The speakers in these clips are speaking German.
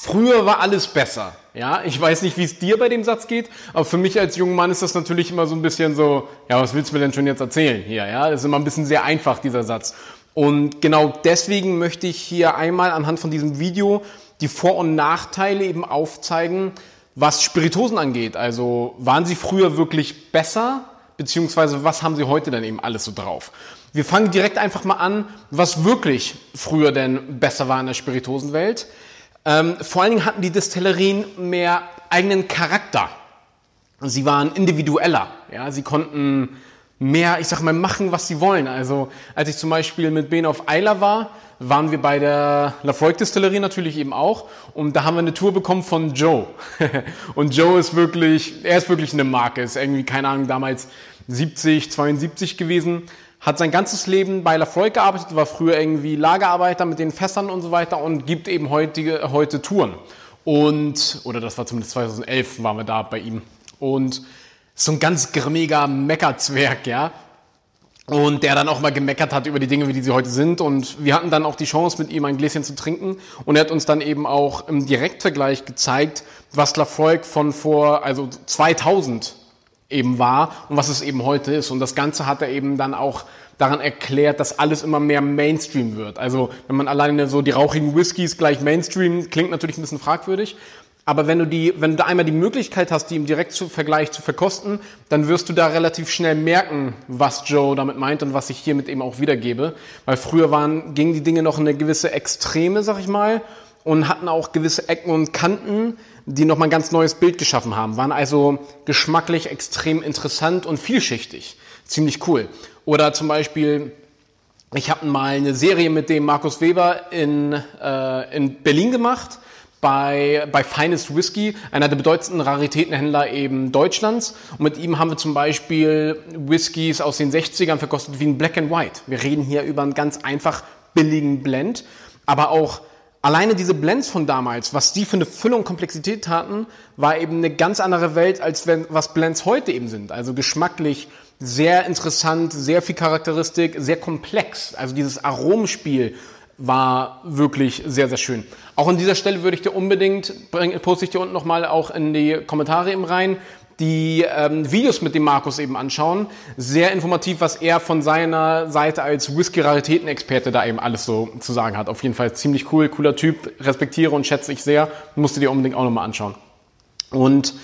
Früher war alles besser. Ja, ich weiß nicht, wie es dir bei dem Satz geht, aber für mich als junger Mann ist das natürlich immer so ein bisschen so, ja, was willst du mir denn schon jetzt erzählen hier? Ja, das ist immer ein bisschen sehr einfach, dieser Satz. Und genau deswegen möchte ich hier einmal anhand von diesem Video die Vor- und Nachteile eben aufzeigen, was Spiritosen angeht. Also waren sie früher wirklich besser, beziehungsweise was haben sie heute dann eben alles so drauf? Wir fangen direkt einfach mal an, was wirklich früher denn besser war in der Spiritosenwelt. Ähm, vor allen Dingen hatten die Destillerien mehr eigenen Charakter. Sie waren individueller. Ja? Sie konnten mehr, ich sag mal, machen, was sie wollen. Also als ich zum Beispiel mit Ben auf Eiler war, waren wir bei der Lafroig Distillerie natürlich eben auch und da haben wir eine Tour bekommen von Joe. und Joe ist wirklich, er ist wirklich eine Marke, ist irgendwie, keine Ahnung, damals 70, 72 gewesen hat sein ganzes Leben bei Lafroy gearbeitet, war früher irgendwie Lagerarbeiter mit den Fässern und so weiter und gibt eben heutige, heute Touren. Und, oder das war zumindest 2011, waren wir da bei ihm. Und so ein ganz grimmiger Meckerzwerg, ja. Und der dann auch mal gemeckert hat über die Dinge, wie die sie heute sind. Und wir hatten dann auch die Chance, mit ihm ein Gläschen zu trinken. Und er hat uns dann eben auch im Direktvergleich gezeigt, was Lafroig von vor, also 2000 eben war und was es eben heute ist. Und das Ganze hat er eben dann auch daran erklärt, dass alles immer mehr Mainstream wird. Also wenn man alleine so die rauchigen Whiskys gleich Mainstream, klingt natürlich ein bisschen fragwürdig. Aber wenn du die, wenn du einmal die Möglichkeit hast, die im Direktvergleich zu verkosten, dann wirst du da relativ schnell merken, was Joe damit meint und was ich hiermit eben auch wiedergebe. Weil früher waren, gingen die Dinge noch in eine gewisse Extreme, sag ich mal, und hatten auch gewisse Ecken und Kanten, die nochmal ein ganz neues Bild geschaffen haben, waren also geschmacklich extrem interessant und vielschichtig. Ziemlich cool. Oder zum Beispiel, ich habe mal eine Serie mit dem Markus Weber in, äh, in Berlin gemacht bei, bei Finest Whisky, einer der bedeutendsten Raritätenhändler eben Deutschlands. Und mit ihm haben wir zum Beispiel Whiskys aus den 60ern verkostet wie ein Black and White. Wir reden hier über einen ganz einfach billigen Blend, aber auch Alleine diese Blends von damals, was die für eine Fülle und Komplexität hatten, war eben eine ganz andere Welt, als wenn, was Blends heute eben sind. Also geschmacklich sehr interessant, sehr viel Charakteristik, sehr komplex. Also dieses Aromenspiel war wirklich sehr, sehr schön. Auch an dieser Stelle würde ich dir unbedingt, poste ich dir unten nochmal auch in die Kommentare eben rein, die ähm, Videos mit dem Markus eben anschauen. Sehr informativ, was er von seiner Seite als Whisky-Raritäten-Experte da eben alles so zu sagen hat. Auf jeden Fall ziemlich cool, cooler Typ, respektiere und schätze ich sehr. Musst du dir unbedingt auch nochmal anschauen. Und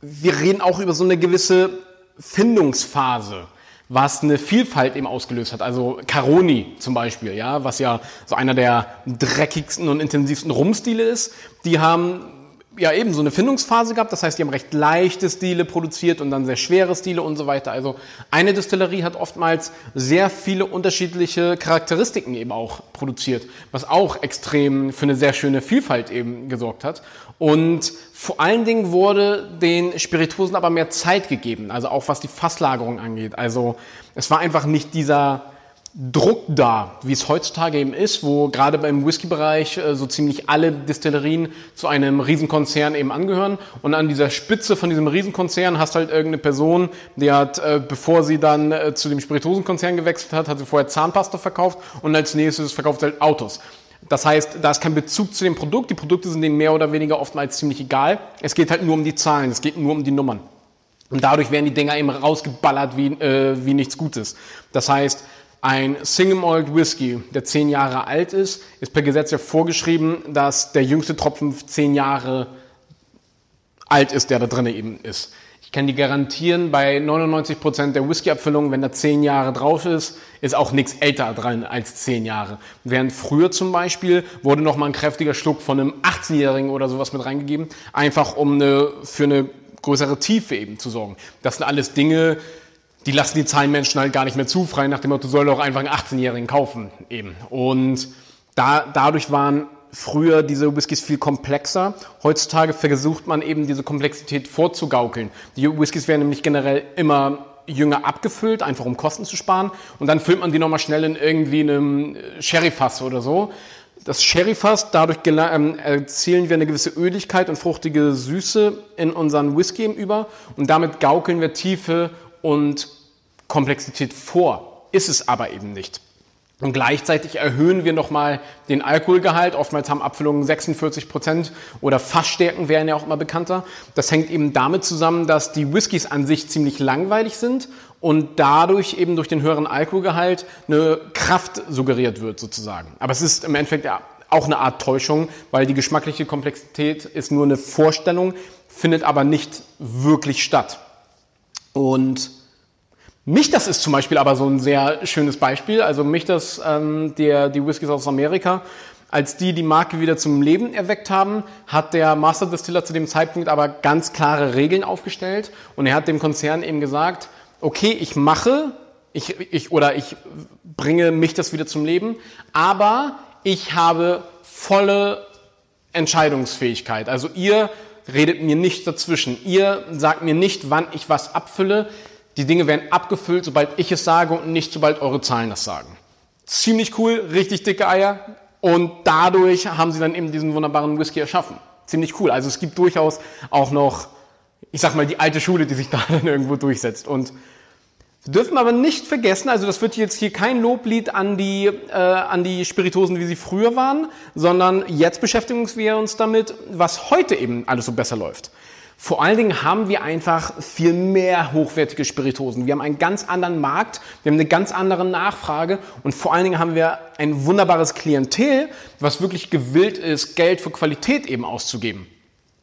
wir reden auch über so eine gewisse Findungsphase was eine Vielfalt eben ausgelöst hat. Also Caroni zum Beispiel, ja, was ja so einer der dreckigsten und intensivsten Rumstile ist. Die haben ja eben so eine Findungsphase gehabt. Das heißt, die haben recht leichte Stile produziert und dann sehr schwere Stile und so weiter. Also eine Distillerie hat oftmals sehr viele unterschiedliche Charakteristiken eben auch produziert, was auch extrem für eine sehr schöne Vielfalt eben gesorgt hat. Und vor allen Dingen wurde den Spirituosen aber mehr Zeit gegeben, also auch was die Fasslagerung angeht. Also es war einfach nicht dieser Druck da, wie es heutzutage eben ist, wo gerade beim Whisky-Bereich äh, so ziemlich alle Distillerien zu einem Riesenkonzern eben angehören. Und an dieser Spitze von diesem Riesenkonzern hast halt irgendeine Person, die hat, äh, bevor sie dann äh, zu dem Spirituosenkonzern gewechselt hat, hat sie vorher Zahnpasta verkauft und als nächstes verkauft sie halt Autos. Das heißt, da ist kein Bezug zu dem Produkt. Die Produkte sind denen mehr oder weniger oftmals ziemlich egal. Es geht halt nur um die Zahlen, es geht nur um die Nummern. Und dadurch werden die Dinger eben rausgeballert wie, äh, wie nichts Gutes. Das heißt, ein Single Malt Whisky, der zehn Jahre alt ist, ist per Gesetz ja vorgeschrieben, dass der jüngste Tropfen zehn Jahre alt ist, der da drin eben ist. Ich kann dir garantieren, bei 99 Prozent der Whisky-Abfüllung, wenn da zehn Jahre drauf ist, ist auch nichts älter dran als zehn Jahre. Während früher zum Beispiel wurde noch mal ein kräftiger Schluck von einem 18-Jährigen oder sowas mit reingegeben, einfach um eine, für eine größere Tiefe eben zu sorgen. Das sind alles Dinge, die lassen die Zahlenmenschen halt gar nicht mehr zu, frei nach dem Motto, soll doch einfach einen 18-Jährigen kaufen eben. Und da, dadurch waren früher diese Whiskys viel komplexer. Heutzutage versucht man eben diese Komplexität vorzugaukeln. Die Whiskys werden nämlich generell immer jünger abgefüllt, einfach um Kosten zu sparen. Und dann füllt man die nochmal schnell in irgendwie einem Sherryfass oder so. Das Sherryfass, dadurch ähm, erzielen wir eine gewisse Öligkeit und fruchtige Süße in unseren Whisky über. Und damit gaukeln wir Tiefe und Komplexität vor. Ist es aber eben nicht. Und gleichzeitig erhöhen wir nochmal den Alkoholgehalt. Oftmals haben Abfüllungen 46 Prozent oder Fassstärken wären ja auch immer bekannter. Das hängt eben damit zusammen, dass die Whiskys an sich ziemlich langweilig sind und dadurch eben durch den höheren Alkoholgehalt eine Kraft suggeriert wird sozusagen. Aber es ist im Endeffekt ja auch eine Art Täuschung, weil die geschmackliche Komplexität ist nur eine Vorstellung, findet aber nicht wirklich statt. Und mich, das ist zum Beispiel aber so ein sehr schönes Beispiel. Also mich, das ähm, der, die Whiskys aus Amerika, als die die Marke wieder zum Leben erweckt haben, hat der Master Distiller zu dem Zeitpunkt aber ganz klare Regeln aufgestellt und er hat dem Konzern eben gesagt, okay, ich mache, ich, ich, oder ich bringe mich das wieder zum Leben, aber ich habe volle Entscheidungsfähigkeit. Also ihr redet mir nicht dazwischen. Ihr sagt mir nicht, wann ich was abfülle. Die Dinge werden abgefüllt, sobald ich es sage und nicht sobald eure Zahlen das sagen. Ziemlich cool, richtig dicke Eier. Und dadurch haben sie dann eben diesen wunderbaren Whisky erschaffen. Ziemlich cool. Also es gibt durchaus auch noch, ich sag mal, die alte Schule, die sich da dann irgendwo durchsetzt. Und wir dürfen aber nicht vergessen, also das wird jetzt hier kein Loblied an die, äh, an die Spiritosen, wie sie früher waren, sondern jetzt beschäftigen wir uns damit, was heute eben alles so besser läuft. Vor allen Dingen haben wir einfach viel mehr hochwertige Spiritosen. Wir haben einen ganz anderen Markt, wir haben eine ganz andere Nachfrage und vor allen Dingen haben wir ein wunderbares Klientel, was wirklich gewillt ist, Geld für Qualität eben auszugeben.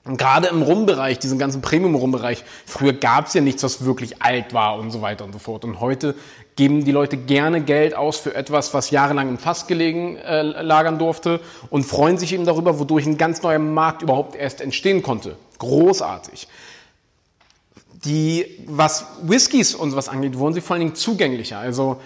Gerade im Rumbereich, diesen ganzen Premium-Rumbereich, früher gab es ja nichts, was wirklich alt war und so weiter und so fort. Und heute geben die Leute gerne Geld aus für etwas, was jahrelang im Fass gelegen äh, lagern durfte und freuen sich eben darüber, wodurch ein ganz neuer Markt überhaupt erst entstehen konnte. Großartig. Die, was Whiskys und was angeht, wurden sie vor allen Dingen zugänglicher. Also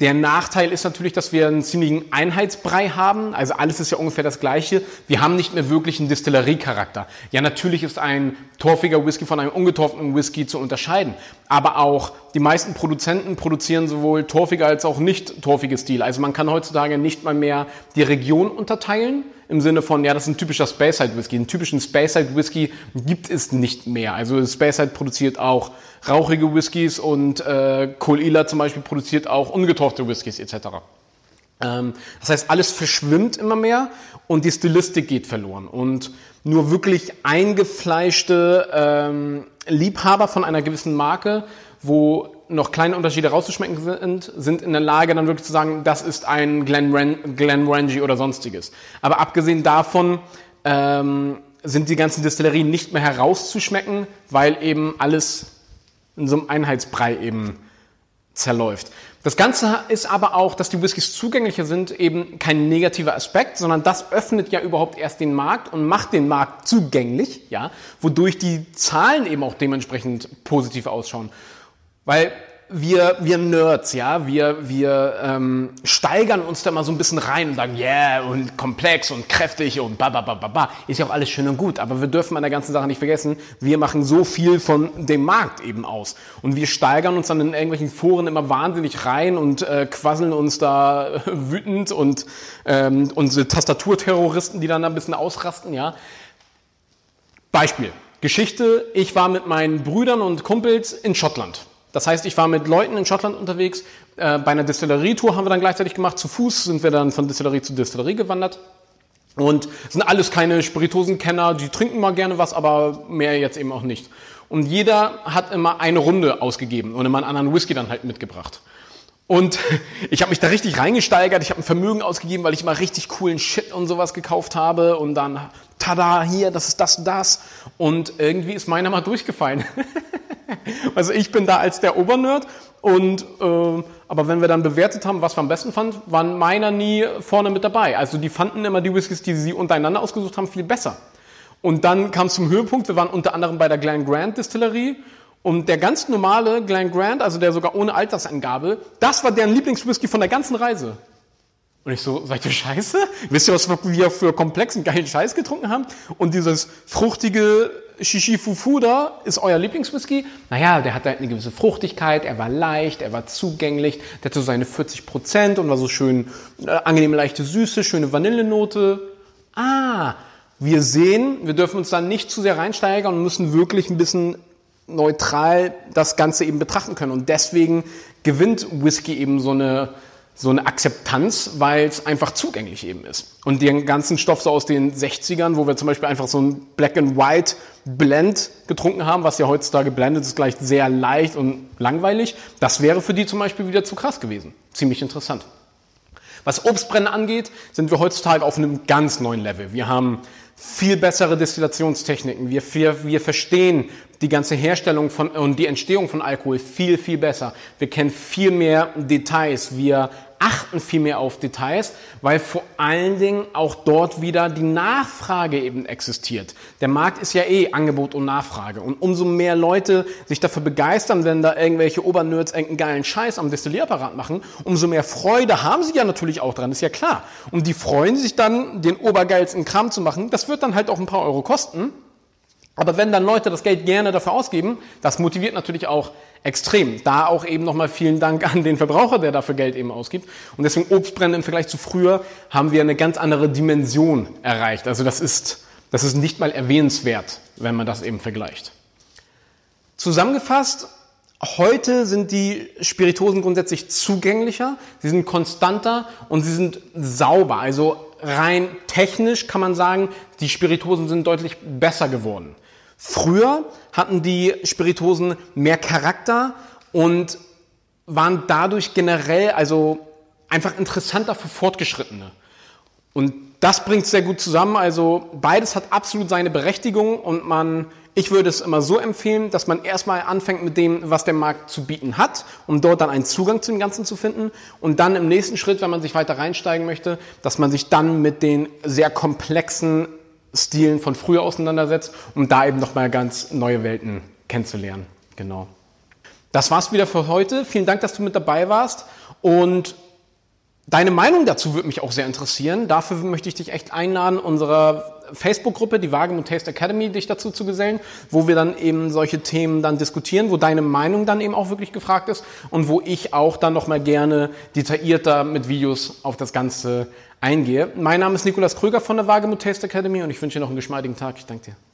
der Nachteil ist natürlich, dass wir einen ziemlichen Einheitsbrei haben. Also alles ist ja ungefähr das Gleiche. Wir haben nicht mehr wirklich einen Distilleriecharakter. Ja, natürlich ist ein torfiger Whisky von einem ungetorfenen Whisky zu unterscheiden. Aber auch die meisten Produzenten produzieren sowohl torfige als auch nicht torfige Stile. Also man kann heutzutage nicht mal mehr die Region unterteilen im Sinne von, ja, das ist ein typischer Speyside Whisky. Einen typischen Speyside Whisky gibt es nicht mehr. Also Speyside produziert auch rauchige Whiskys und äh, Colila zum Beispiel produziert auch ungetorfte Whiskys etc. Ähm, das heißt, alles verschwimmt immer mehr und die Stilistik geht verloren. Und nur wirklich eingefleischte ähm, Liebhaber von einer gewissen Marke, wo noch kleine Unterschiede rauszuschmecken sind, sind in der Lage, dann wirklich zu sagen, das ist ein Glen, Ren Glenmorangie oder sonstiges. Aber abgesehen davon ähm, sind die ganzen Destillerien nicht mehr herauszuschmecken, weil eben alles in so einem Einheitsbrei eben zerläuft. Das Ganze ist aber auch, dass die Whiskys zugänglicher sind, eben kein negativer Aspekt, sondern das öffnet ja überhaupt erst den Markt und macht den Markt zugänglich, ja, wodurch die Zahlen eben auch dementsprechend positiv ausschauen. Weil wir, wir Nerds, ja, wir, wir ähm, steigern uns da mal so ein bisschen rein und sagen, yeah, und komplex und kräftig und ba, ba, ba, ba, ba. Ist ja auch alles schön und gut, aber wir dürfen an der ganzen Sache nicht vergessen, wir machen so viel von dem Markt eben aus. Und wir steigern uns dann in irgendwelchen Foren immer wahnsinnig rein und äh, quasseln uns da wütend und ähm, unsere Tastaturterroristen, die dann ein bisschen ausrasten, ja. Beispiel. Geschichte, ich war mit meinen Brüdern und Kumpels in Schottland. Das heißt, ich war mit Leuten in Schottland unterwegs. Äh, bei einer Distillerie-Tour haben wir dann gleichzeitig gemacht. Zu Fuß sind wir dann von Distillerie zu Distillerie gewandert. Und sind alles keine Spiritosenkenner, die trinken mal gerne was, aber mehr jetzt eben auch nicht. Und jeder hat immer eine Runde ausgegeben und immer einen anderen Whisky dann halt mitgebracht. Und ich habe mich da richtig reingesteigert. Ich habe ein Vermögen ausgegeben, weil ich immer richtig coolen Shit und sowas gekauft habe. Und dann, tada, hier, das ist das und das. Und irgendwie ist meiner mal durchgefallen. also ich bin da als der Obernerd. Und äh, aber wenn wir dann bewertet haben, was wir am besten fanden, waren meiner nie vorne mit dabei. Also die fanden immer die Whiskys, die sie untereinander ausgesucht haben, viel besser. Und dann kam es zum Höhepunkt. Wir waren unter anderem bei der Glen Grant Distillerie und der ganz normale Glen Grant, also der sogar ohne Altersangabe, das war deren Lieblingswhisky von der ganzen Reise. Und ich so, seid ihr scheiße? Wisst ihr, was wir für komplexen, geilen Scheiß getrunken haben? Und dieses fruchtige Shishifufu da ist euer Lieblingswhisky? Naja, der hatte halt eine gewisse Fruchtigkeit, er war leicht, er war zugänglich, der hatte so seine 40 Prozent und war so schön äh, angenehm leichte Süße, schöne Vanillenote. Ah, wir sehen, wir dürfen uns da nicht zu sehr reinsteigern und müssen wirklich ein bisschen neutral das Ganze eben betrachten können. Und deswegen gewinnt Whisky eben so eine so eine Akzeptanz, weil es einfach zugänglich eben ist. Und den ganzen Stoff so aus den 60ern, wo wir zum Beispiel einfach so ein Black and White Blend getrunken haben, was ja heutzutage blendet ist, gleich sehr leicht und langweilig. Das wäre für die zum Beispiel wieder zu krass gewesen. Ziemlich interessant. Was Obstbrennen angeht, sind wir heutzutage auf einem ganz neuen Level. Wir haben viel bessere Destillationstechniken. Wir, wir, wir verstehen die ganze Herstellung von, und die Entstehung von Alkohol viel, viel besser. Wir kennen viel mehr Details. Wir achten viel mehr auf Details, weil vor allen Dingen auch dort wieder die Nachfrage eben existiert. Der Markt ist ja eh Angebot und Nachfrage. Und umso mehr Leute sich dafür begeistern, wenn da irgendwelche Obernerds irgendeinen geilen Scheiß am Destillierapparat machen, umso mehr Freude haben sie ja natürlich auch dran, ist ja klar. Und die freuen sich dann, den obergeilsten Kram zu machen. Das wird dann halt auch ein paar Euro kosten. Aber wenn dann Leute das Geld gerne dafür ausgeben, das motiviert natürlich auch extrem. Da auch eben nochmal vielen Dank an den Verbraucher, der dafür Geld eben ausgibt. Und deswegen Obstbrennen im Vergleich zu früher haben wir eine ganz andere Dimension erreicht. Also das ist, das ist nicht mal erwähnenswert, wenn man das eben vergleicht. Zusammengefasst, heute sind die Spiritosen grundsätzlich zugänglicher, sie sind konstanter und sie sind sauber. Also rein technisch kann man sagen, die Spiritosen sind deutlich besser geworden. Früher hatten die Spiritosen mehr Charakter und waren dadurch generell also einfach interessanter für Fortgeschrittene. Und das bringt sehr gut zusammen. Also beides hat absolut seine Berechtigung und man, ich würde es immer so empfehlen, dass man erstmal anfängt mit dem, was der Markt zu bieten hat, um dort dann einen Zugang zu dem Ganzen zu finden. Und dann im nächsten Schritt, wenn man sich weiter reinsteigen möchte, dass man sich dann mit den sehr komplexen Stilen von früher auseinandersetzt, um da eben nochmal ganz neue Welten kennenzulernen. Genau. Das war's wieder für heute. Vielen Dank, dass du mit dabei warst und Deine Meinung dazu würde mich auch sehr interessieren. Dafür möchte ich dich echt einladen, unserer Facebook-Gruppe, die Wagemut Taste Academy, dich dazu zu gesellen, wo wir dann eben solche Themen dann diskutieren, wo deine Meinung dann eben auch wirklich gefragt ist und wo ich auch dann nochmal gerne detaillierter mit Videos auf das Ganze eingehe. Mein Name ist Nikolas Kröger von der Wagemut Taste Academy und ich wünsche dir noch einen geschmeidigen Tag. Ich danke dir.